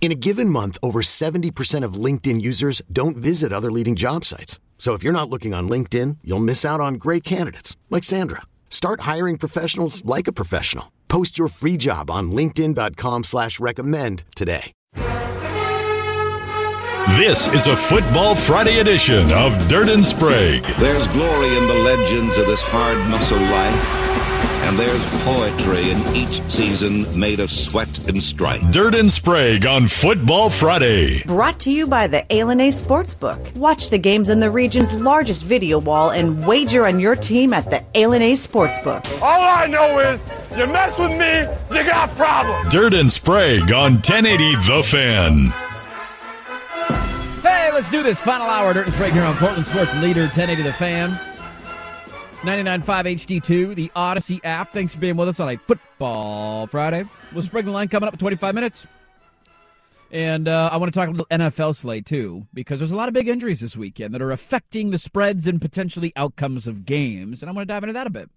In a given month, over 70% of LinkedIn users don't visit other leading job sites. So if you're not looking on LinkedIn, you'll miss out on great candidates like Sandra. Start hiring professionals like a professional. Post your free job on LinkedIn.com slash recommend today. This is a Football Friday edition of Dirt and Sprague. There's glory in the legends of this hard muscle life. And there's poetry in each season made of sweat and strife. Dirt and Sprague on Football Friday. Brought to you by the ilani Sportsbook. Watch the games on the region's largest video wall and wager on your team at the ilani Sportsbook. All I know is you mess with me, you got problems. Dirt and Sprague on 1080 The Fan. Hey, let's do this. Final hour, Dirt and Sprague here on Portland Sports Leader 1080 The Fan. 99.5 HD2, the Audacy app. Thanks for being with us on a Football Friday. We'll Sprague the line coming up in 25 minutes. And uh, I want to talk a little NFL slate, too, because there's a lot of big injuries this weekend that are affecting the spreads and potentially outcomes of games. And I want to dive into that a bit.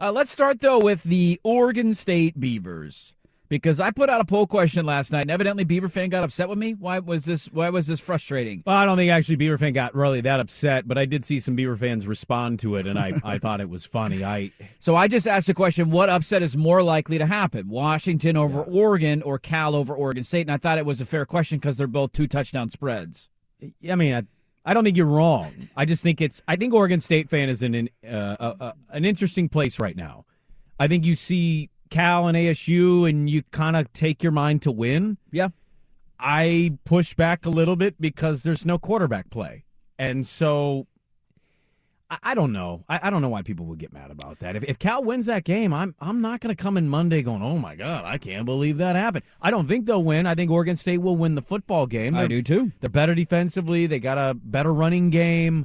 Uh, let's start, though, with the Oregon State Beavers because I put out a poll question last night, and evidently Beaver fan got upset with me. Why was this? Why was this frustrating? Well, I don't think actually Beaver fan got really that upset, but I did see some Beaver fans respond to it, and I, I thought it was funny. I so I just asked the question: What upset is more likely to happen, Washington over yeah. Oregon or Cal over Oregon State? And I thought it was a fair question because they're both two touchdown spreads. I mean, I, I don't think you're wrong. I just think it's. I think Oregon State fan is in an uh, an interesting place right now. I think you see Cal and ASU and you kind of take your mind to win. Yeah. I push back a little bit because there's no quarterback play. And so I, I don't know. I, I, don't know why people would get mad about that. If, if Cal wins that game, I'm I'm not going to come in Monday going, oh my god, I can't believe that happened. I don't think they'll win. I think Oregon State will win the football game. They're, I do too. They're better defensively. They got a better running game.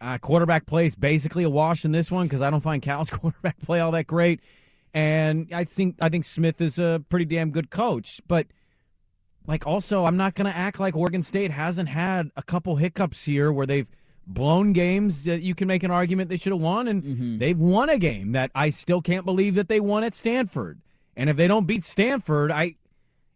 Uh, quarterback play is basically a wash in this one because I don't find Cal's quarterback play all that great and I think I think Smith is a pretty damn good coach. But like, also, I'm not going to act like Oregon State hasn't had a couple hiccups here where they've blown games that you can make an argument they should have won, and mm-hmm. they've won a game that I still can't believe that they won at Stanford. And if they don't beat Stanford, I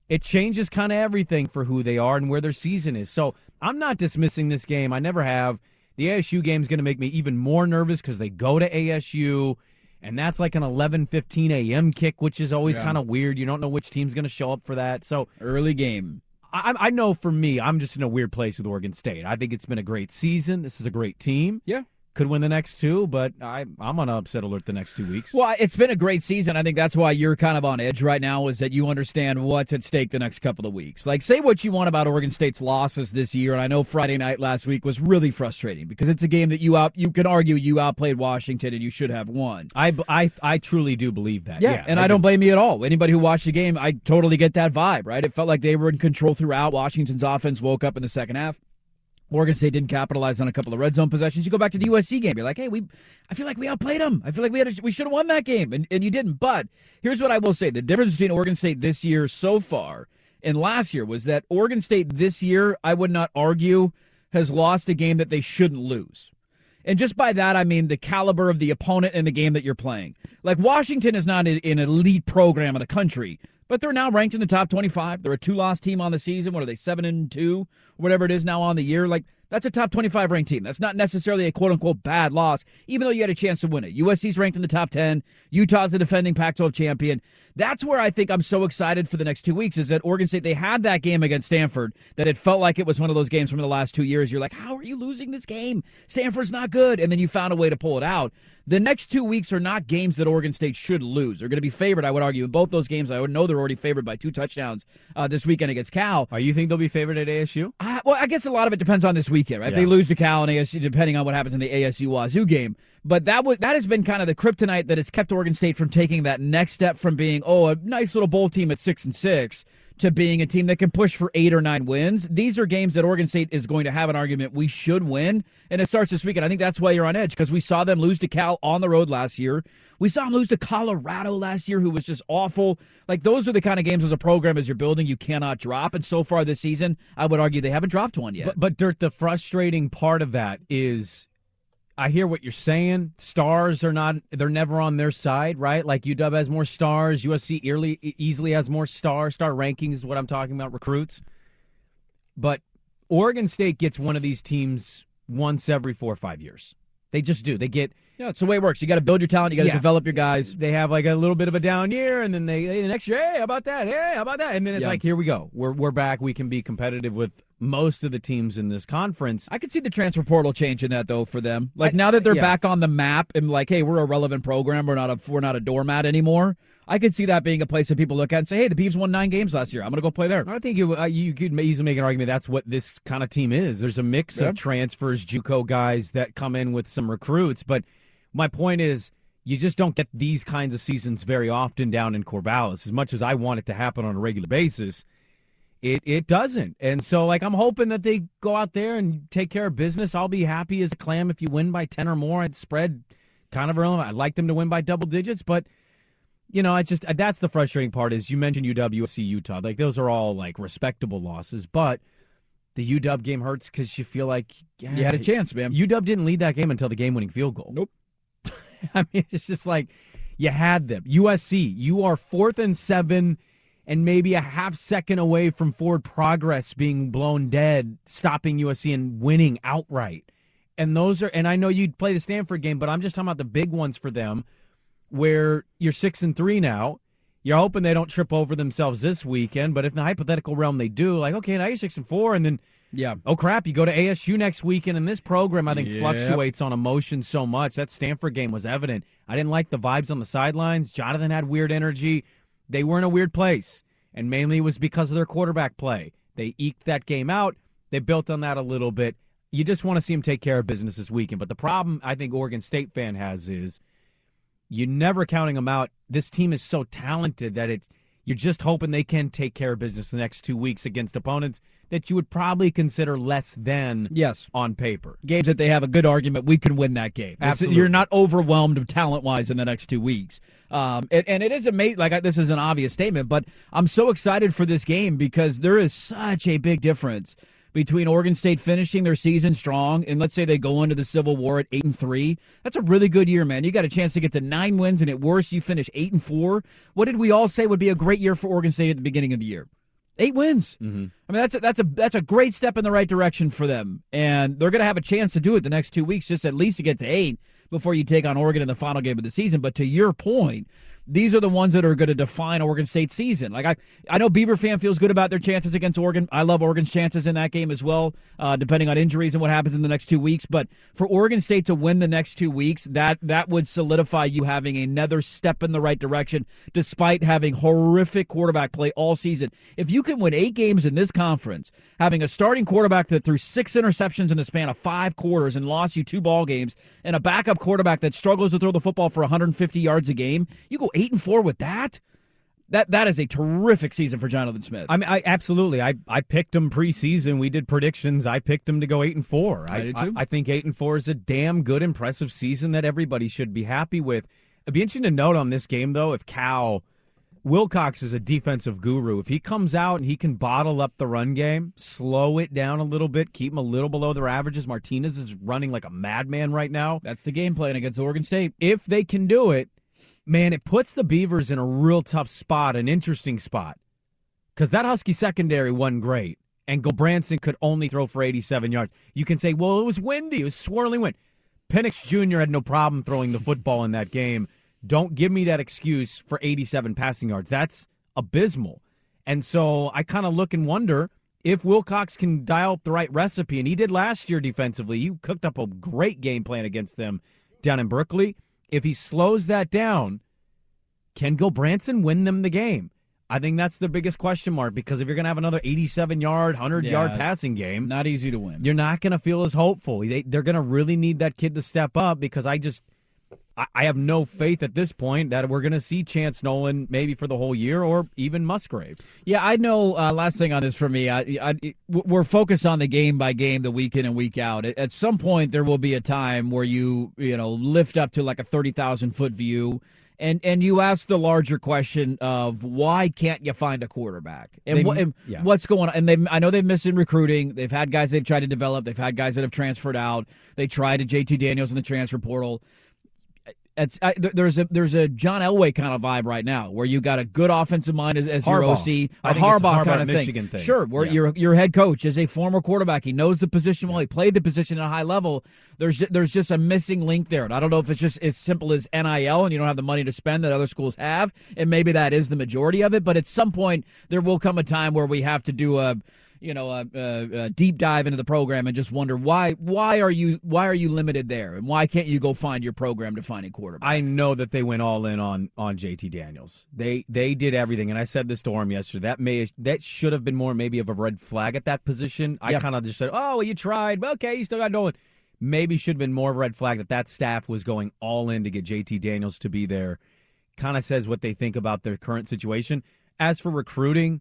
it changes kind of everything for who they are and where their season is. So I'm not dismissing this game. I never have. The ASU game is going to make me even more nervous because they go to ASU and that's like an 11:15 a.m. kick, which is always yeah. kind of weird. You don't know which team's going to show up for that. So early game. I, I know for me, I'm just in a weird place with Oregon State. I think it's been a great season. This is a great team. Yeah could win the next two, but I, I'm on upset alert the next two weeks. Well, it's been a great season. I think that's why you're kind of on edge right now, is that you understand what's at stake the next couple of weeks. Like, say what you want about Oregon State's losses this year, and I know Friday night last week was really frustrating because it's a game that you out you can argue you outplayed Washington and you should have won. I, I, I truly do believe that. Yeah, yeah and I, I don't blame you at all. Anybody who watched the game, I totally get that vibe. Right? It felt like they were in control throughout. Washington's offense woke up in the second half. Oregon State didn't capitalize on a couple of red zone possessions. You go back to the USC game. You're like, hey, we, I feel like we outplayed them. I feel like we had, a, we should have won that game, and and you didn't. But here's what I will say: the difference between Oregon State this year so far and last year was that Oregon State this year, I would not argue, has lost a game that they shouldn't lose. And just by that, I mean the caliber of the opponent and the game that you're playing. Like Washington is not an elite program of the country, but they're now ranked in the top 25. They're a two-loss team on the season. What are they, seven and two, whatever it is now on the year? Like that's a top 25 ranked team. That's not necessarily a quote unquote bad loss, even though you had a chance to win it. USC's ranked in the top 10. Utah's the defending Pac 12 champion. That's where I think I'm so excited for the next two weeks is that Oregon State, they had that game against Stanford that it felt like it was one of those games from the last two years. You're like, how are you losing this game? Stanford's not good. And then you found a way to pull it out. The next two weeks are not games that Oregon State should lose. They're going to be favored, I would argue, in both those games. I would know they're already favored by two touchdowns uh, this weekend against Cal. Are you think they'll be favored at ASU? Uh, well, I guess a lot of it depends on this weekend, right? Yeah. If they lose to Cal and ASU, depending on what happens in the ASU Wazoo game. But that was that has been kind of the kryptonite that has kept Oregon State from taking that next step from being oh a nice little bowl team at six and six to being a team that can push for eight or nine wins. These are games that Oregon State is going to have an argument we should win, and it starts this weekend. I think that's why you're on edge because we saw them lose to Cal on the road last year. We saw them lose to Colorado last year, who was just awful. Like those are the kind of games as a program as you're building you cannot drop. And so far this season, I would argue they haven't dropped one yet. But, but Dirt, the frustrating part of that is I hear what you're saying. Stars are not, they're never on their side, right? Like UW has more stars. USC early, easily has more stars. Star rankings is what I'm talking about, recruits. But Oregon State gets one of these teams once every four or five years. They just do. They get. Yeah, it's the way it works. You got to build your talent. You got to Yeah. develop your guys. They have like a little bit of a down year, and then they, the next year, hey, how about that? Hey, how about that? And then it's Yeah. like, here we go. We're we're back. We can be competitive with most of the teams in this conference. I could see the transfer portal changing that though for them. Like I- now that they're yeah. back on the map and like, hey, we're a relevant program. We're not a we're not a doormat anymore. I could see that being a place that people look at and say, hey, the Beavs won nine games last year. I'm gonna go play there. I think you uh, you could easily make an argument that's what this kind of team is. There's a mix Yeah. of transfers, JUCO guys that come in with some recruits, but my point is you just don't get these kinds of seasons very often down in Corvallis. As much as I want it to happen on a regular basis, it it doesn't. And so like I'm hoping that they go out there and take care of business. I'll be happy as a clam if you win by 10 or more. I'd spread kind of irrelevant. I'd like them to win by double digits, but you know, I just uh, that's the frustrating part is you mentioned UW, USC, Utah. Like those are all like respectable losses, but the UW game hurts because you feel like yeah, You had a chance, man. UW didn't lead that game until the game-winning field goal. Nope. I mean, it's just like you had them. USC, you are fourth and seven, and maybe a half second away from forward progress being blown dead, stopping USC and winning outright. And those are, and I know you'd play the Stanford game, but I'm just talking about the big ones for them, where you're six and three now. You're hoping they don't trip over themselves this weekend, but if in the hypothetical realm they do, like okay, now you're six and four, and then Yeah. oh crap, you go to ASU next weekend, and this program I think Yep. fluctuates on emotion so much. That Stanford game was evident. I didn't like the vibes on the sidelines. Jonathan had weird energy. They were in a weird place, and mainly it was because of their quarterback play. They eked that game out. They built on that a little bit. You just want to see them take care of business this weekend. But the problem I think Oregon State fan has is you're never counting them out. This team is so talented that it you're just hoping they can take care of business the next two weeks against opponents that you would probably consider less than Yes. on paper. Games that they have a good argument, we can win that game. Absolutely. You're not overwhelmed talent wise in the next two weeks. Um, and, and it is amazing. Like I, this is an obvious statement, but I'm so excited for this game because there is such a big difference between Oregon State finishing their season strong and let's say they go into the Civil War at eight and three. That's a really good year, man. You got a chance to get to nine wins, and at worst, you finish eight and four. What did we all say would be a great year for Oregon State at the beginning of the year? Eight wins. Mm-hmm. I mean, that's a, that's a that's a great step in the right direction for them, and they're going to have a chance to do it the next two weeks, just at least to get to eight before you take on Oregon in the final game of the season. But to your point, these are the ones that are going to define Oregon State season. Like I, I know Beaver fan feels good about their chances against Oregon. I love Oregon's chances in that game as well, uh, depending on injuries and what happens in the next two weeks. But for Oregon State to win the next two weeks, that that would solidify you having another step in the right direction, despite having horrific quarterback play all season. If you can win eight games in this conference, having a starting quarterback that threw six interceptions in the span of five quarters and lost you two ball games, and a backup quarterback that struggles to throw the football for 150 yards a game, you go and four with that. That that is a terrific season for Jonathan Smith. I mean, I absolutely. I I picked them preseason. We did predictions. I picked him to go eight and four. I did too. I, think eight and four is a damn good, impressive season that everybody should be happy with. It'd be interesting to note on this game though if Cal Wilcox is a defensive guru. If he comes out and he can bottle up the run game, slow it down a little bit, keep them a little below their averages. Martinez is running like a madman right now. That's the game plan against Oregon State. If they can do it, man, it puts the Beavers in a real tough spot, an interesting spot. Because that Husky secondary wasn't great, and Gulbranson could only throw for 87 yards. You can say, well, it was windy, it was swirling wind. Penix Jr. had no problem throwing the football in that game. Don't give me that excuse for 87 passing yards. That's abysmal. And so I kind of look and wonder if Wilcox can dial up the right recipe, and he did last year defensively. He cooked up a great game plan against them down in Berkeley. If he slows that down, can Gulbranson win them the game? I think that's the biggest question mark because if you're going to have another 87 yard, 100 yard passing game, Not easy to win. you're not going to feel as hopeful. They, they're going to really need that kid to step up because I just, I, have no faith at this point that we're going to see Chance Nolan maybe for the whole year or even Musgrave. Yeah, I know. Uh, last thing on this for me, I, I, we're focused on the game by game, the week in and week out. At some point, there will be a time where you you know lift up to like a thirty thousand foot view and and you ask the larger question of why can't you find a quarterback and, They- what, and yeah. what's going on and they I know they've missed in recruiting they've had guys they've tried to develop they've had guys that have transferred out they tried to JT Daniels in the transfer portal it's, I, there's a there's a John Elway kind of vibe right now where you got a good offensive mind as, as your OC, I a think it's a Harbaugh, Harbaugh kind of Michigan thing. thing. Sure, where Yeah. your your head coach is a former quarterback. He knows the position well. He played the position at a high level. There's there's just a missing link there, and I don't know if it's just as simple as NIL and you don't have the money to spend that other schools have, and maybe that is the majority of it. But at some point, there will come a time where we have to do a you know a, a, a deep dive into the program and just wonder why why are you why are you limited there, and why can't you go find your program to find a quarterback? I know that they went all in on on JT Daniels. They they did everything, and I said this to him yesterday. That may that should have been more maybe of a red flag at that position. I Yeah. kind of just said, "Oh, well, you tried. Well, Okay, you still got no one. Maybe should have been more of a red flag that that staff was going all in to get JT Daniels to be there. Kind of says what they think about their current situation. As for recruiting,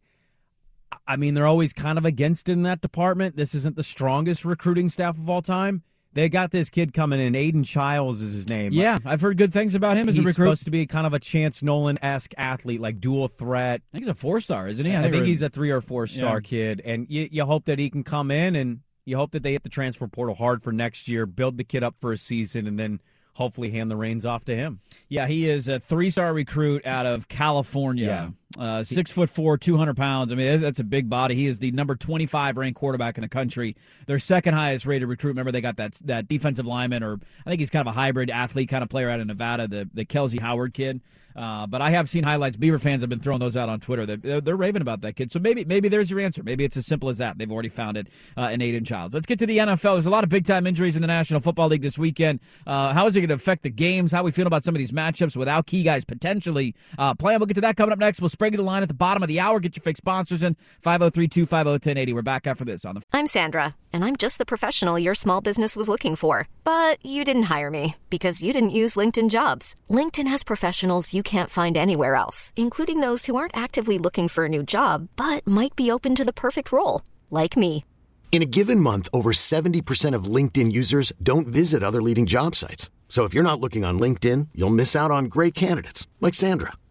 I mean, they're always kind of against it in that department. This isn't the strongest recruiting staff of all time. They got this kid coming in. Aidan Chiles is his name. yeah, I've heard good things about him as a recruit. supposed to be kind of a Chance Nolan esque athlete, like dual threat. I think he's a four star, isn't he? I, think we're- he's a three or four star Yeah. kid, and you, you hope that he can come in and you hope that they hit the transfer portal hard for next year, build the kid up for a season, and then hopefully hand the reins off to him. Yeah, he is a three-star recruit out of California. Uh, six foot four, two hundred pounds. I mean, that's- a big body. He is the number twenty-five ranked quarterback in the country. Their second highest rated recruit. Remember, they got that that defensive lineman, or I think he's kind of a hybrid athlete kind of player out of Nevada, the the Kelsey Howard kid. Uh, but I have seen highlights. Beaver fans have been throwing those out on Twitter. They're, they're, they're raving about that kid. So maybe maybe there's your answer. Maybe it's as simple as that. They've already found it uh, in Aidan Chiles. Let's get to the NFL. There's a lot of big time injuries in the National Football League this weekend. Uh, how is it going to affect the games? How we feel about some of these matchups without key guys potentially uh, playing? We'll get to that coming up next. We'll spring you the line at the bottom of the hour. Get your fake sponsors in 503 250 1080. We're back after this on the I'm Sandra, and I'm just the professional your small business was looking for. But you didn't hire me because you didn't use LinkedIn jobs. LinkedIn has professionals you can't find anywhere else, including those who aren't actively looking for a new job but might be open to the perfect role, like me. In a given month, over 70% of LinkedIn users don't visit other leading job sites. So if you're not looking on LinkedIn, you'll miss out on great candidates like Sandra.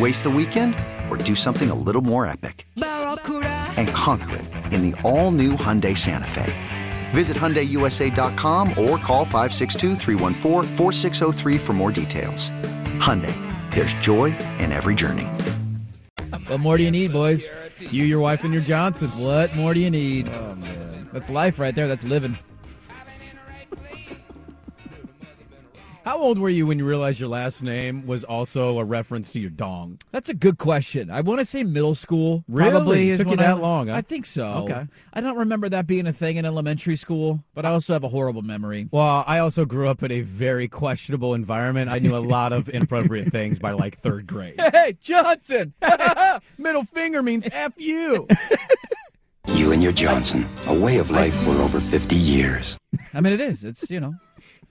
Waste the weekend or do something a little more epic? And conquer it in the all new Hyundai Santa Fe. Visit HyundaiUSA.com or call 562-314-4603 for more details. Hyundai, there's joy in every journey. What more do you need, boys? You, your wife, and your Johnson. What more do you need? Oh man, that's life right there. That's living. How old were you when you realized your last name was also a reference to your dong? That's a good question. I want to say middle school. Really? Probably is Took you that I, long, huh? I think so. Okay. I don't remember that being a thing in elementary school, but I also have a horrible memory. Well, I also grew up in a very questionable environment. I knew a lot of inappropriate things by like third grade. Hey, Johnson! Middle finger means F you. You and your Johnson, a way of life for over 50 years. I mean, it is. It's, you know,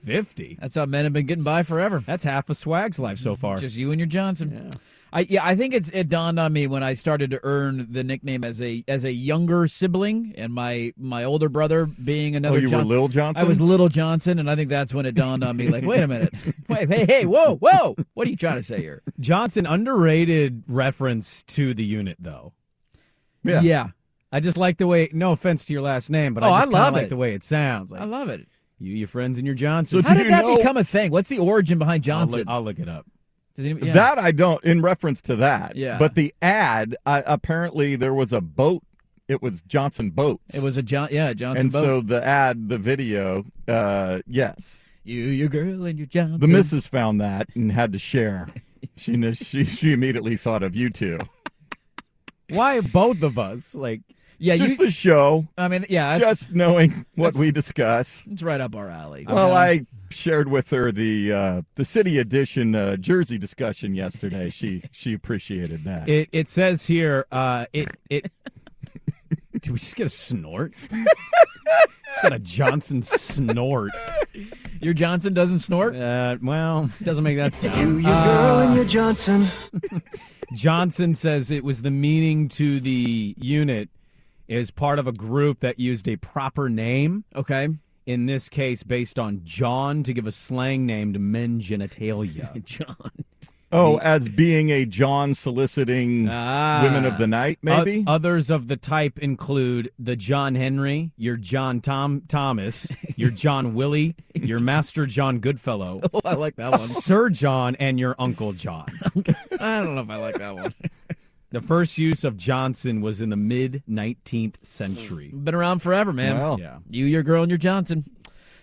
50. that's how men have been getting by forever. That's half of Swag's life so mm-hmm. far. Just you and your Johnson. Yeah. I yeah, I think it's it dawned on me when I started to earn the nickname as a as a younger sibling, and my my older brother being another. Oh, you were John- Lil Johnson? I was Little Johnson, and I think that's when it dawned on me. Like, wait a minute, wait, hey, hey, whoa, whoa, what are you trying to say here? Johnson, underrated reference to the unit, though. Yeah. yeah, I just like the way, no offense to your last name, but Oh, I I just kinda love like it. the way it sounds. Like, I love it. You, your friends, and your Johnson. So How do did you that know- become a thing? What's the origin behind I'll Johnson? look, I'll look it up. Does anybody, yeah. That I don't. In reference to that, Yeah. But the ad, I, apparently, there was a boat. It was Johnson Boats. it was a John, yeah, Johnson. and boat. so the ad, the video, uh, yes, you, your girl, and your Johnson. the missus found that and had to share. She kn- she she immediately thought of you two. Why both of us? Like, yeah, Just you. the show, I mean, yeah, just knowing what we discuss. it's right up our alley. Well, I shared with her the uh, the city edition uh, jersey discussion yesterday. She she appreciated that. it, it says here, uh, it, it, did we just get a snort? got a Johnson snort. your Johnson doesn't snort. Uh, well, it doesn't make that sound. You, your girl, and your Johnson. Johnson says it was the meaning to the unit is part of a group that used a proper name. Okay, In this case, based on John to give a slang name to men genitalia. John. oh, as being a John soliciting Ah. women of the night, maybe. O- others of the type include the John Henry, your John Tom Thomas, your John Willie, your Master John Goodfellow, Oh, I like that one. Sir John, and your Uncle John. I don't know if I like that one. The first use of Johnson was in the mid 19th century. Been around forever, man. Well. Yeah. You, your girl, and your Johnson.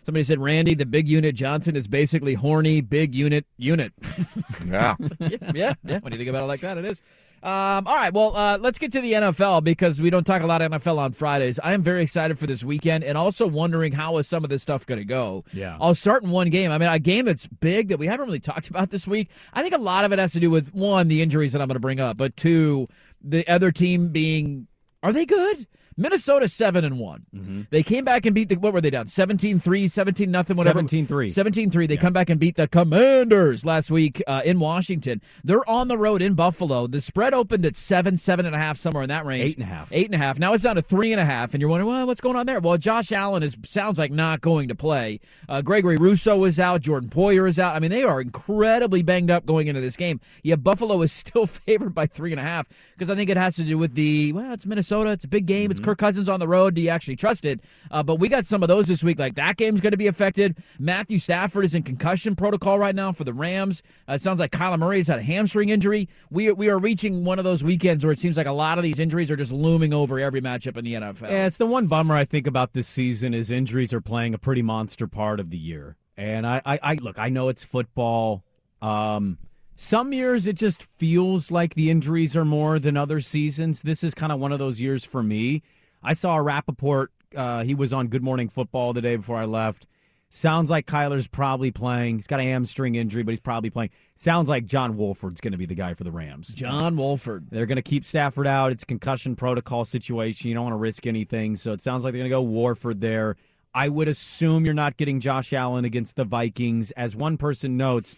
Somebody said, Randy, the big unit Johnson is basically horny, big unit, unit. yeah. yeah, yeah. When you think about it like that, it is. Um, all right, well, uh, let's get to the NFL because we don't talk a lot of NFL on Fridays. I am very excited for this weekend and also wondering how is some of this stuff going to go. Yeah. I'll start in one game. I mean, a game that's big that we haven't really talked about this week. I think a lot of it has to do with one, the injuries that I'm going to bring up, but two, the other team being are they good? Minnesota seven and one. They came back and beat the what were they down? 17-3, 17 nothing, whatever. 17-3. 17-3. They come back and beat the Commanders last week uh, in Washington. They're on the road in Buffalo. The spread opened at seven, seven and a half, somewhere in that range. Eight and a half. Eight and a half. Now it's down to three and a half, and you're wondering, well, what's going on there? Well, Josh Allen is sounds like not going to play. Uh, Gregory Rousseau is out. Jordan Poyer is out. I mean, they are incredibly banged up going into this game. Yet Buffalo is still favored by three and a half because I think it has to do with the well, it's Minnesota. It's a big game. It's Kirk Cousins on the road. Do you actually trust it? Uh, but we got some of those this week. Like that game's going to be affected. Matthew Stafford is in concussion protocol right now for the Rams. Uh, it sounds like Kyler Murray's had a hamstring injury. We we are reaching one of those weekends where it seems like a lot of these injuries are just looming over every matchup in the NFL. Yeah, it's the one bummer I think about this season is injuries are playing a pretty monster part of the year. And I, I, I look, I know it's football. Um, some years it just feels like the injuries are more than other seasons. This is kind of one of those years for me. I saw a Rapoport. Uh, he was on Good Morning Football the day before I left. Sounds like Kyler's probably playing. He's got a hamstring injury, but he's probably playing. Sounds like John Wolford's going to be the guy for the Rams. John Wolford. They're going to keep Stafford out. It's a concussion protocol situation. You don't want to risk anything. So it sounds like they're going to go Wolford there. I would assume you're not getting Josh Allen against the Vikings. As one person notes,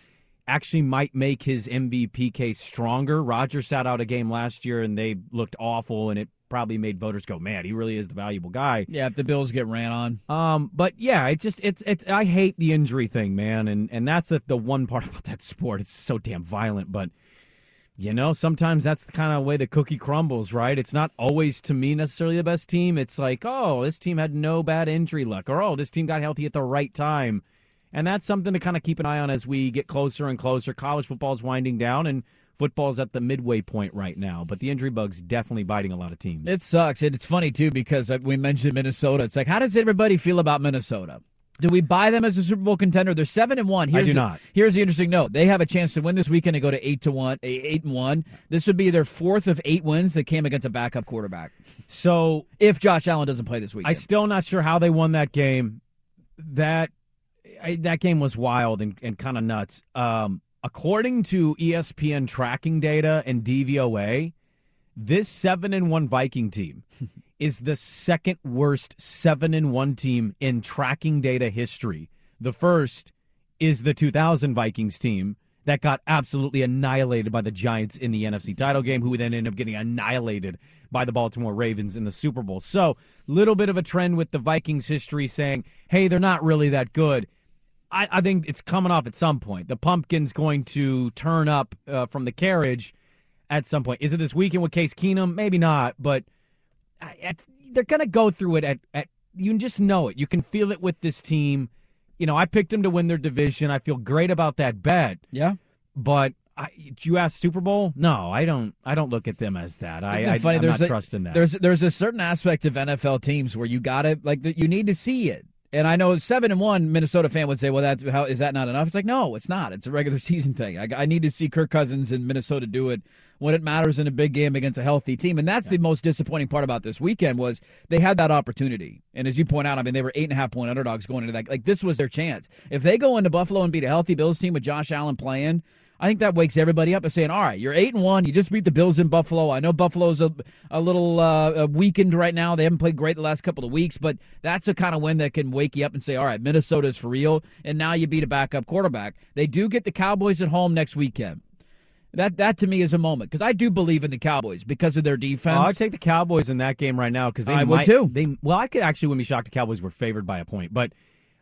actually might make his MVP case stronger. Roger sat out a game last year and they looked awful, and it probably made voters go, "Man, he really is the valuable guy." Yeah, if the Bills get ran on. Um, but yeah, it just it's it's I hate the injury thing, man, and and that's the the one part about that sport. It's so damn violent, but you know, sometimes that's the kind of way the cookie crumbles, right? It's not always to me necessarily the best team. It's like, oh, this team had no bad injury luck, or oh, this team got healthy at the right time. And that's something to kind of keep an eye on as we get closer and closer. College football's winding down and football's at the midway point right now, but the injury bug's definitely biting a lot of teams. It sucks. And it's funny, too, because uh, we mentioned Minnesota. It's like, how does everybody feel about Minnesota? Do we buy them as a Super Bowl contender? They're seven and one. Here's do the, not. Here's the interesting note: they have a chance to win this weekend and go to eight to one, eh, eight and one. This would be their fourth of eight wins that came against a backup quarterback. So if Josh Allen doesn't play this week, I'm still not sure how they won that game. That I, that game was wild and, and kind of nuts. Um, according to ESPN tracking data and DVOA, this seven and one Viking team is the second worst seven and one team in tracking data history. The first is the 2000 Vikings team that got absolutely annihilated by the Giants in the NFC title game, who then ended up getting annihilated by the Baltimore Ravens in the Super Bowl. So, little bit of a trend with the Vikings history saying, hey, they're not really that good. I, I think it's coming off at some point. The pumpkin's going to turn up uh, from the carriage at some point. Is it this weekend with Case Keenum? Maybe not, but at, they're going to go through it at, at you can just know it. You can feel it with this team. You know, I picked them to win their division. I feel great about that bet. Yeah. But I, you ask Super Bowl? No, I don't. I don't look at them as that. I, I funny? I'm there's not a, trusting that. There's there's a certain aspect of NFL teams where you got to like you need to see it. And I know seven and one Minnesota fan would say, "Well, that's how is that not enough?" It's like, no, it's not. It's a regular season thing. I, I need to see Kirk Cousins and Minnesota do it when it matters in a big game against a healthy team. And that's the most disappointing part about this weekend was they had that opportunity. And as you point out, I mean, they were eight and a half point underdogs going into that. Like this was their chance. If they go into Buffalo and beat a healthy Bills team with Josh Allen playing. I think that wakes everybody up and saying, "All right, you're eight and one. You just beat the Bills in Buffalo. I know Buffalo's a, a little uh, weakened right now. They haven't played great the last couple of weeks, but that's a kind of win that can wake you up and say, "All right, Minnesota's for real." And now you beat a backup quarterback. They do get the Cowboys at home next weekend. That that to me is a moment because I do believe in the Cowboys because of their defense. Oh, I'd take the Cowboys in that game right now because they I would too. They well, I could actually wouldn't be shocked the Cowboys were favored by a point, but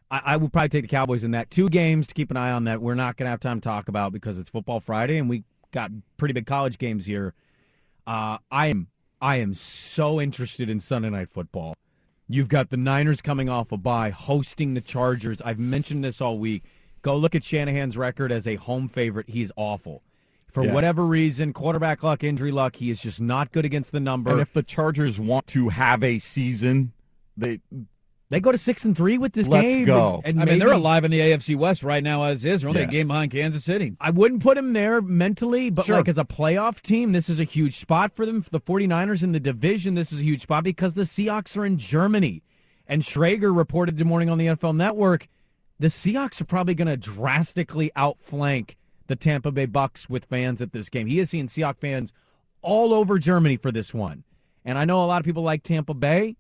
I, I would probably take the Cowboys in that. Two games to keep an eye on that we're not going to have time to talk about because it's Football Friday and we got pretty big college games here. Uh, I am I am so interested in Sunday night football. You've got the Niners coming off a bye, hosting the Chargers. I've mentioned this all week. Go look at Shanahan's record as a home favorite. He's awful. For Yeah. whatever reason, quarterback luck, injury luck, he is just not good against the number. And if the Chargers want to have a season, they they go to six and three with this Let's game. go. And, I and mean, they're alive in the AFC West right now as is. They're only Yeah. a game behind Kansas City. I wouldn't put them there mentally, but Sure. like as a playoff team, this is a huge spot for them. For the 49ers in the division, this is a huge spot because the Seahawks are in Germany. And Schrager reported this morning on the NFL Network the Seahawks are probably going to drastically outflank the Tampa Bay Bucks with fans at this game. He is seeing Seahawks fans all over Germany for this one. And I know a lot of people like Tampa Bay.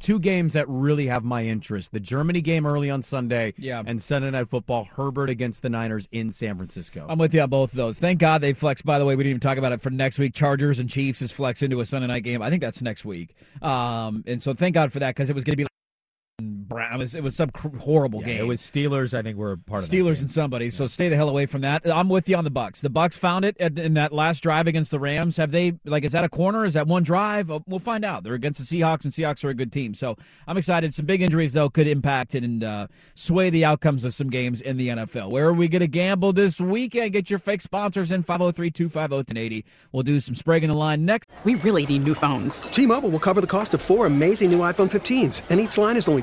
Two games that really have my interest. The Germany game early on Sunday Yeah. and Sunday Night Football, Herbert against the Niners in San Francisco. I'm with you on both of those. Thank God they flexed. By the way, we didn't even talk about it for next week. Chargers and Chiefs is flex into a Sunday night game. I think that's next week. Um, and so thank God for that because it was going to be. Like Brown. It was, it was some cr- horrible Yeah, game. It was Steelers. I think were part of Steelers and somebody. So stay the hell away from that. I'm with you on the Bucks. The Bucks found it at, in that last drive against the Rams. Have they like? Is that a corner? Is that one drive? Uh, We'll find out. They're against the Seahawks, and Seahawks are a good team. So I'm excited. Some big injuries though could impact it and uh, sway the outcomes of some games in the NFL. Where are we going to gamble this weekend? Get your fake sponsors in 503-250-1080. We'll do some spragging the line next. We really need new phones. T-Mobile will cover the cost of four amazing new iPhone 15s, and each line is only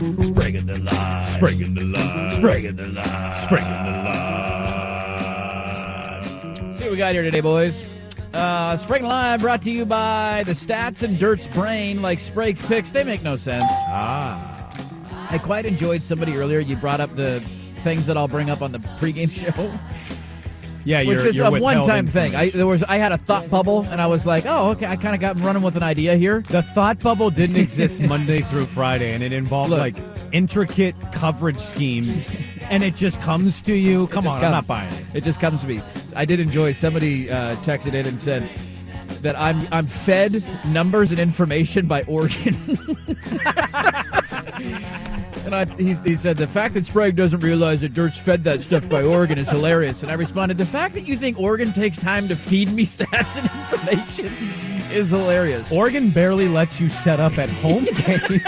Spreading the lie. Spreading the lie. Spreading the lie. Spreading the line. See what we got here today, boys. Uh, Sprague Live brought to you by the Stats and Dirt's Brain, like Sprague's picks. They make no sense. Ah. I quite enjoyed somebody earlier. You brought up the things that I'll bring up on the pregame show. Yeah, which is a one-time thing. I there was I had a thought bubble, and I was like, oh, okay. I kind of got running with an idea here. The thought bubble didn't exist Monday through Friday, and it involved Look. like intricate coverage schemes, and it just comes to you. Come on, I'm not buying it. It just comes to me. I did enjoy. Somebody uh, texted in and said that I'm I'm fed numbers and information by Oregon. and I, he said the fact that Sprague doesn't realize that Dirt's fed that stuff by Oregon is hilarious. And I responded, the fact that you think Oregon takes time to feed me stats and information is hilarious. Oregon barely lets you set up at home games.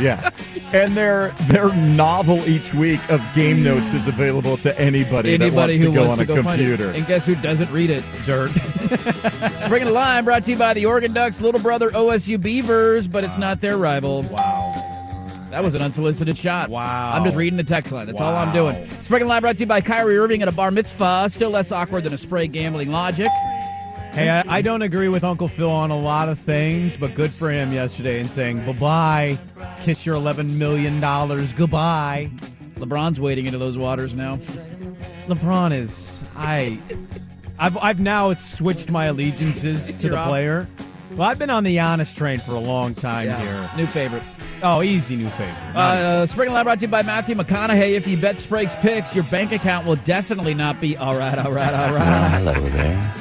Yeah. And their their novel each week of game notes is available to anybody, Anybody that who wants to go wants on to a go computer. And guess who doesn't read it? Dirt. Spring the line brought to you by the Oregon Ducks' little brother OSU Beavers, but it's not their rival. Wow. That was an unsolicited shot. Wow. I'm just reading the text line. That's all I'm doing. Spring and Line brought to you by Kyrie Irving at a bar mitzvah. Still less awkward than a spray gambling logic. Hey, I, I don't agree with Uncle Phil on a lot of things, but good for him yesterday in saying bye bye, kiss your eleven million dollars goodbye. LeBron's wading into those waters now. LeBron is I. I've I've now switched my allegiances to You're the off. player. Well, I've been on the honest train for a long time Yeah, here. New favorite. Oh, easy new favorite. Uh, Spring and Line brought to you by Matthew McConaughey. If you bet Sprague's picks, your bank account will definitely not be all right, all right, all right. hello there.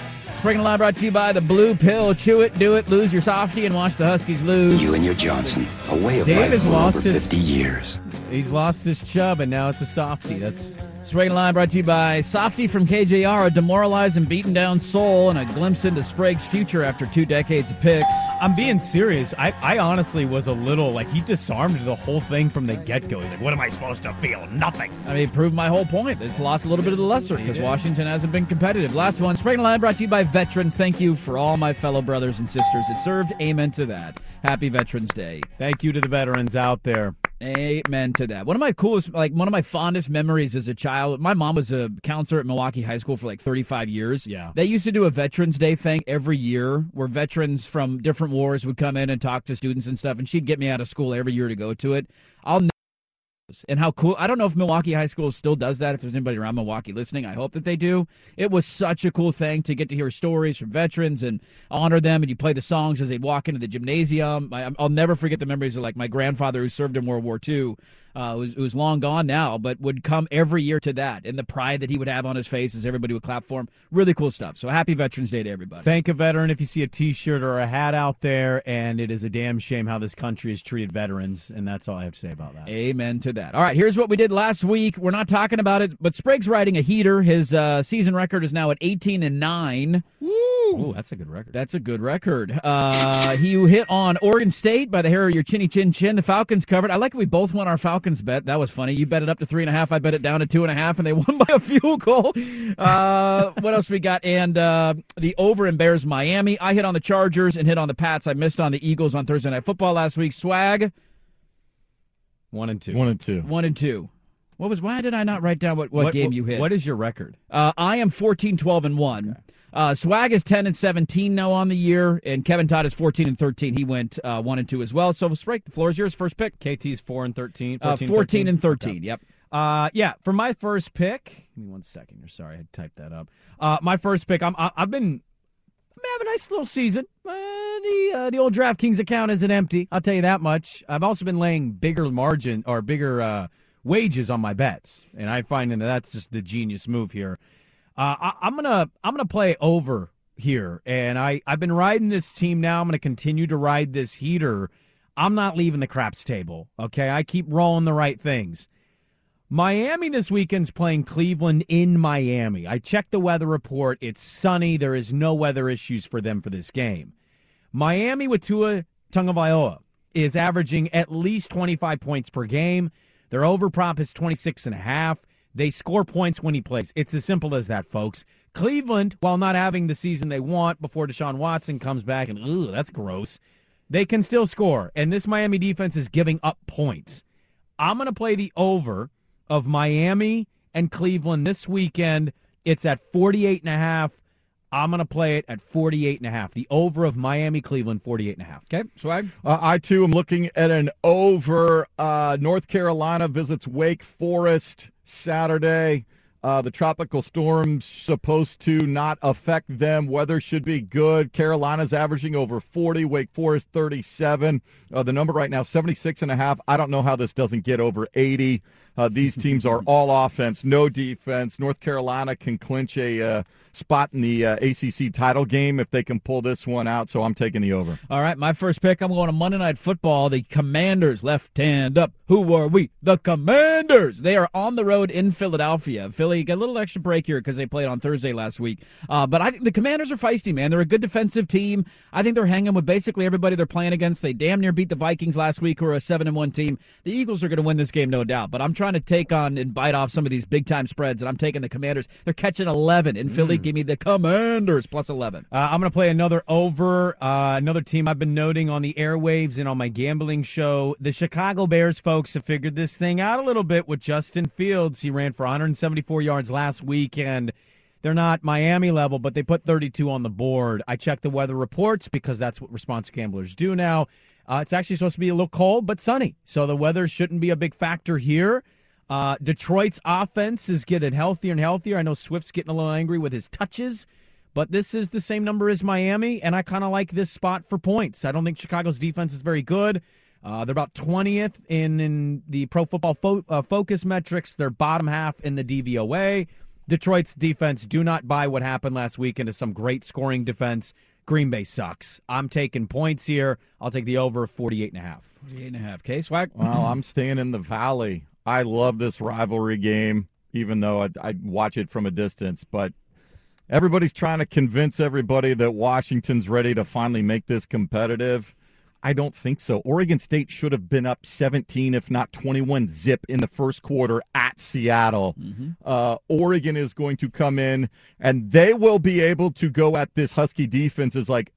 Spring and Line brought to you by the Blue Pill. Chew it, do it, lose your softy, and watch the Huskies lose. You and your Johnson, a way of Dave life has for lost over his- 50 years. He's lost his chub, and now it's a softie. That's Spring and Line brought to you by Softy from KJR, a demoralized and beaten down soul, and a glimpse into Sprague's future after two decades of picks. I'm being serious. I, I honestly was a little like he disarmed the whole thing from the get go. He's like, "What am I supposed to feel? Nothing." I mean, proved my whole point. It's lost a little bit of the lesser because Washington hasn't been competitive. Last one, Spring and Line brought to you by Veterans. Thank you for all my fellow brothers and sisters. It served. Amen to that. Happy Veterans Day. Thank you to the veterans out there. Amen to that. One of my coolest, like one of my fondest memories as a child. My mom was a counselor at Milwaukee High School for like 35 years. Yeah. They used to do a Veterans Day thing every year where veterans from different wars would come in and talk to students and stuff. And she'd get me out of school every year to go to it. I'll never and how cool. I don't know if Milwaukee High School still does that. If there's anybody around Milwaukee listening, I hope that they do. It was such a cool thing to get to hear stories from veterans and honor them. And you play the songs as they walk into the gymnasium. I, I'll never forget the memories of like my grandfather who served in World War II. Uh, who's, who's long gone now, but would come every year to that, and the pride that he would have on his face as everybody would clap for him. Really cool stuff. So happy Veterans Day to everybody. Thank a veteran if you see a T-shirt or a hat out there, and it is a damn shame how this country has treated veterans, and that's all I have to say about that. Amen to that. All right, here's what we did last week. We're not talking about it, but Sprague's riding a heater. His uh, season record is now at 18 and 9. Ooh, that's a good record. That's a good record. Uh, he hit on Oregon State by the hair of your chinny chin chin. The Falcons covered. I like we both won our Falcons bet. That was funny. You bet it up to three and a half. I bet it down to two and a half, and they won by a field goal. Uh, what else we got? And uh, the over in Bears Miami. I hit on the Chargers and hit on the Pats. I missed on the Eagles on Thursday Night Football last week. Swag One and two. One and two. one and two. What was? Why did I not write down what, what, game you hit? What is your record? Uh, I am 14, 12, and 1. Uh, Swag is 10 and 17 now on the year, and Kevin Todd is 14 and 13. He went uh, 1 and 2 as well. So, Sprague, the floor is yours. First pick. KT's four and 13. Uh, 14, 14 and 13. Okay. Yep. Uh, yeah, for my first pick, give me one second here. Sorry, I had typed that up. Uh, my first pick, I'm, I, I've been, I'm having a nice little season. Uh, the uh, the old DraftKings account isn't empty. I'll tell you that much. I've also been laying bigger margin or bigger uh, wages on my bets, and I find that that's just the genius move here. Uh, I, I'm gonna I'm gonna play over here, and I I've been riding this team now. I'm gonna continue to ride this heater. I'm not leaving the craps table. Okay, I keep rolling the right things. Miami this weekend's playing Cleveland in Miami. I checked the weather report. It's sunny. There is no weather issues for them for this game. Miami with Tua Tagovailoa is averaging at least 25 points per game. Their over prop is 26 and a half. They score points when he plays. It's as simple as that, folks. Cleveland, while not having the season they want before Deshaun Watson comes back and ooh, that's gross. They can still score, and this Miami defense is giving up points. I'm going to play the over of Miami and Cleveland this weekend. It's at 48 and a half. I'm going to play it at 48 and a half. The over of Miami Cleveland 48 and a half. Okay, swag. Uh, I too am looking at an over. Uh, North Carolina visits Wake Forest Saturday. Uh, the tropical storm's supposed to not affect them. Weather should be good. Carolina's averaging over 40, Wake Forest 37. Uh, the number right now 76 and a half. I don't know how this doesn't get over 80. Uh, these teams are all offense, no defense. North Carolina can clinch a uh, spot in the uh, ACC title game if they can pull this one out. So I'm taking the over. All right, my first pick. I'm going to Monday Night Football. The Commanders, left hand up. Who are we? The Commanders. They are on the road in Philadelphia. Philly got a little extra break here because they played on Thursday last week. Uh, but I think the Commanders are feisty, man. They're a good defensive team. I think they're hanging with basically everybody they're playing against. They damn near beat the Vikings last week, who are a seven and one team. The Eagles are going to win this game, no doubt. But I'm trying to take on and bite off some of these big time spreads, and I'm taking the Commanders. They're catching 11 in Philly. Give me the Commanders plus 11. Uh, I'm going to play another over. Uh, another team I've been noting on the airwaves and on my gambling show. The Chicago Bears folks have figured this thing out a little bit with Justin Fields. He ran for 174 yards last week, and they're not Miami level, but they put 32 on the board. I checked the weather reports because that's what responsible gamblers do now. Uh, it's actually supposed to be a little cold, but sunny. So the weather shouldn't be a big factor here. Uh, Detroit's offense is getting healthier and healthier. I know Swift's getting a little angry with his touches, but this is the same number as Miami, and I kind of like this spot for points. I don't think Chicago's defense is very good. Uh, they're about 20th in, in the Pro Football fo- uh, Focus metrics. They're bottom half in the DVOA. Detroit's defense, do not buy what happened last week into some great scoring defense. Green Bay sucks. I'm taking points here. I'll take the over 48 and a half. 48 and a half. Okay, swag. Well, I'm staying in the valley. I love this rivalry game, even though I, I watch it from a distance. But everybody's trying to convince everybody that Washington's ready to finally make this competitive. I don't think so. Oregon State should have been up 17, if not 21 zip in the first quarter at Seattle. Mm-hmm. Uh, Oregon is going to come in and they will be able to go at this Husky defense as like,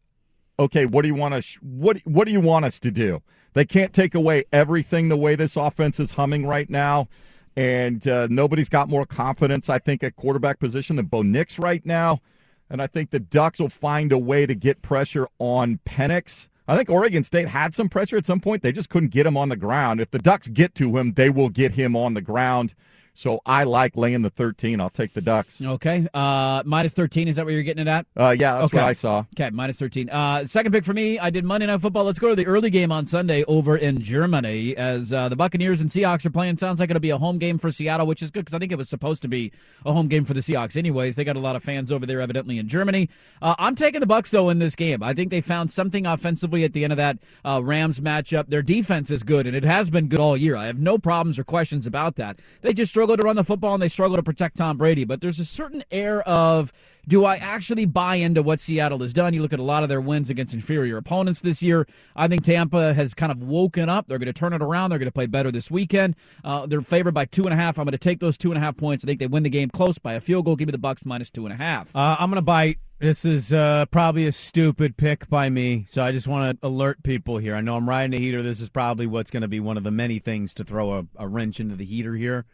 okay, what do you want sh- what what do you want us to do? They can't take away everything the way this offense is humming right now. And uh, nobody's got more confidence, I think, at quarterback position than Bo Nix right now. And I think the Ducks will find a way to get pressure on Penix. I think Oregon State had some pressure at some point. They just couldn't get him on the ground. If the Ducks get to him, they will get him on the ground. So I like laying the 13. I'll take the Ducks. Okay. Uh, minus 13. Is that what you're getting it at? Uh, yeah, that's okay. what I saw. Okay, minus 13. Uh, second pick for me, I did Monday Night Football. Let's go to the early game on Sunday over in Germany as uh, the Buccaneers and Seahawks are playing. Sounds like it'll be a home game for Seattle, which is good because I think it was supposed to be a home game for the Seahawks anyways. They got a lot of fans over there, evidently, in Germany. Uh, I'm taking the Bucks, though, in this game. I think they found something offensively at the end of that uh, Rams matchup. Their defense is good, and it has been good all year. I have no problems or questions about that. They just struggle to run the football, and they struggle to protect Tom Brady. But there's a certain air of do I actually buy into what Seattle has done? You look at a lot of their wins against inferior opponents this year. I think Tampa has kind of woken up. They're going to turn it around. They're going to play better this weekend. Uh, they're favored by two and a half. I'm going to take those two and a half points. I think they win the game close by a field goal. Give me the Bucks minus two and a half. Uh, I'm going to bite. This is uh, probably a stupid pick by me, so I just want to alert people here. I know I'm riding a heater. This is probably what's going to be one of the many things to throw a, a wrench into the heater here.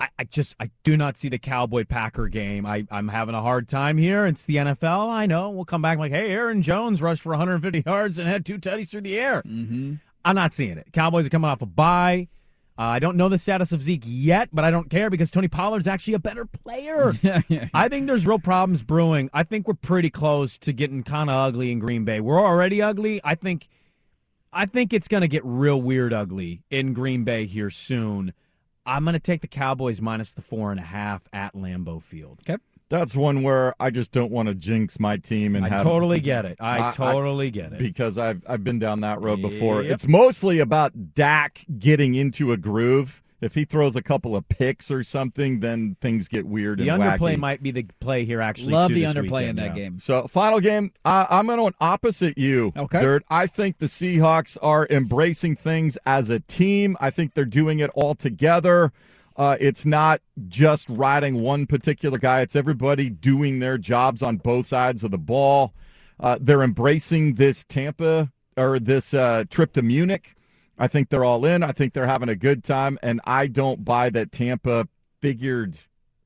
I, I, just I do not see the Cowboy Packer game. I, I'm having a hard time here. It's the NFL. I know. We'll come back like, hey, Aaron Jones rushed for 150 yards and had two tutties through the air. Mm-hmm. I'm not seeing it. Cowboys are coming off a bye. Uh, I don't know the status of Zeke yet, but I don't care because Tony Pollard's actually a better player. yeah, yeah. I think there's real problems brewing. I think we're pretty close to getting kind of ugly in Green Bay. We're already ugly. I think, I think it's going to get real weird ugly in Green Bay here soon. I'm going to take the Cowboys minus the four and a half at Lambeau Field. Okay. That's one where I just don't want to jinx my team and I have totally get it. I totally get it. because I've I've been down that road before. Yep. It's mostly about Dak getting into a groove. If he throws a couple of picks or something, then things get weird The and underplay wacky. might be the play here. Actually, Love too, the this underplay weekend, in that yeah. game. So, final game, uh, I'm going to opposite you, Okay. Dirt. I think the Seahawks are embracing things as a team. I think they're doing it all together. Uh, it's not just riding one particular guy, it's everybody doing their jobs on both sides of the ball. Uh, they're embracing this Tampa or this uh, trip to Munich. I think they're all in. I think they're having a good time, and I don't buy that Tampa figured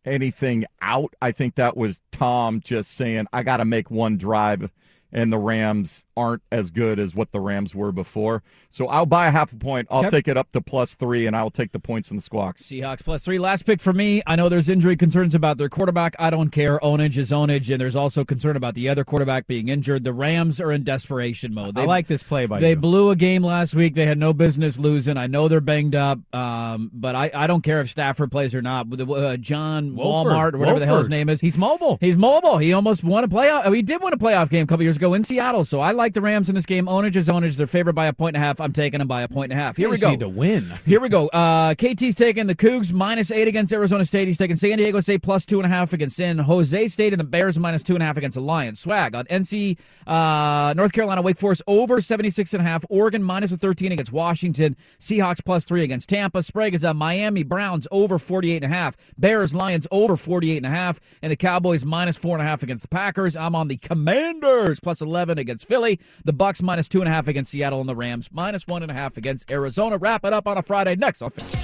anything out. I think that was Tom just saying, I got to make one drive, and the Rams aren't as good as what the Rams were before. So I'll buy a half a point. I'll Okay. take it up to plus three, and I'll take the points in the squawks. Seahawks plus three. Last pick for me. I know there's injury concerns about their quarterback. I don't care. Ownage is ownage, and there's also concern about the other quarterback being injured. The Rams are in desperation mode. I like this play by They you. blew a game last week. They had no business losing. I know they're banged up, um, but I, I don't care if Stafford plays or not. With Uh, John Wolford. Walmart or whatever the hell his name is. He's mobile. He's mobile. He almost won a playoff. oh, He did win a playoff game a couple years ago in Seattle. So I like the Rams in this game. Ownage is ownage. They're favored by a point and a half. I'm taking them by a point and a half. Here we go. need to win. Here we go. Uh, KT's taking the Cougs minus eight against Arizona State. He's taking San Diego State plus two and a half against San Jose State, and the Bears minus two and a half against the Lions. Swag on NC, uh, North Carolina, Wake Forest over 76 and a half. Oregon minus a 13 against Washington. Seahawks plus three against Tampa. Sprague is on Miami Browns over 48 and a half. Bears Lions over 48 and a half, and the Cowboys minus four and a half against the Packers. I'm on the Commanders plus 11 against Philly. The Bucks minus two and a half against Seattle, and the Rams minus one and a half against Arizona. Wrap it up on a Friday next on Fist.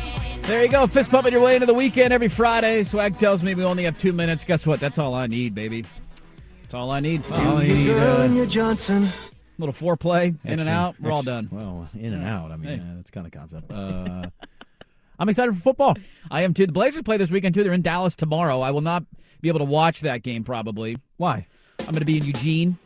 There you go, fist pumping your way into the weekend every Friday. Swag tells me we only have two minutes. Guess what? That's all I need, baby. That's all I need. All I need. uh, your Johnson. little foreplay, in and out. We're all done. Well, in and out. I mean, Hey. uh, that's kind of concept. Uh, I'm excited for football. I am too. The Blazers play this weekend too. They're in Dallas tomorrow. I will not be able to watch that game probably. Why? I'm going to be in Eugene.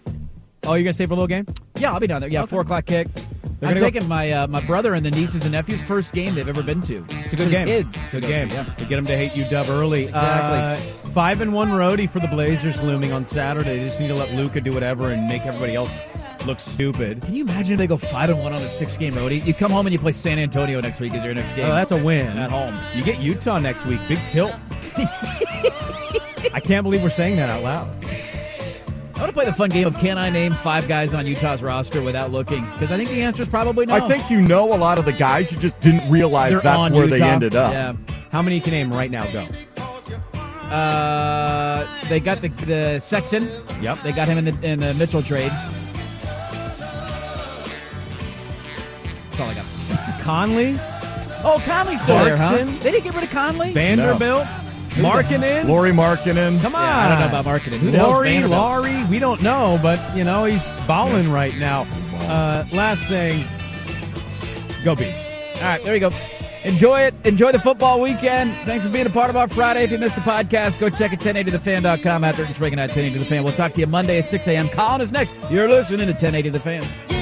Oh, you're gonna stay for a little game? Yeah, I'll be down there. Yeah, Okay. four o'clock kick. They're I'm gonna go taking my uh, my brother and the nieces and nephews' first game they've ever been to. It's a good game. Kids, to Good go game. to, yeah. To get them to hate you, Dub, early. Exactly. Uh, five and one roadie for the Blazers looming on Saturday. They just need to let Luka do whatever and make everybody else look stupid. Can you imagine if they go five and one on a six game roadie? You come home and you play San Antonio next week as your next game. Oh, that's a win at home. You get Utah next week. Big tilt. I can't believe we're saying that out loud. I want to play the fun game of can I name five guys on Utah's roster without looking? Because I think the answer is probably no. I think you know a lot of the guys. You just didn't realize They're that's on where they ended up. Yeah. How many you can name right now? Go. Uh, they got the, the Sexton. Yep. They got him in the in the Mitchell trade. That's all I got. Conley, Oh, Conley's still there, huh? They didn't get rid of Conley. Vanderbilt, Markkanen. Lauri Markkanen. Come on. I don't know about marketing. Who the hell's Lauri, Lauri, we don't know, but you know he's balling right now. Uh, last thing, go Bees. All right, there you go. Enjoy it. Enjoy the football weekend. Thanks for being a part of our Friday. If you missed the podcast, go check it 1080thefan.com after it's breaking out 1080 The Fan. We'll talk to you Monday at 6 a.m. Colin is next. You're listening to 1080 The Fan.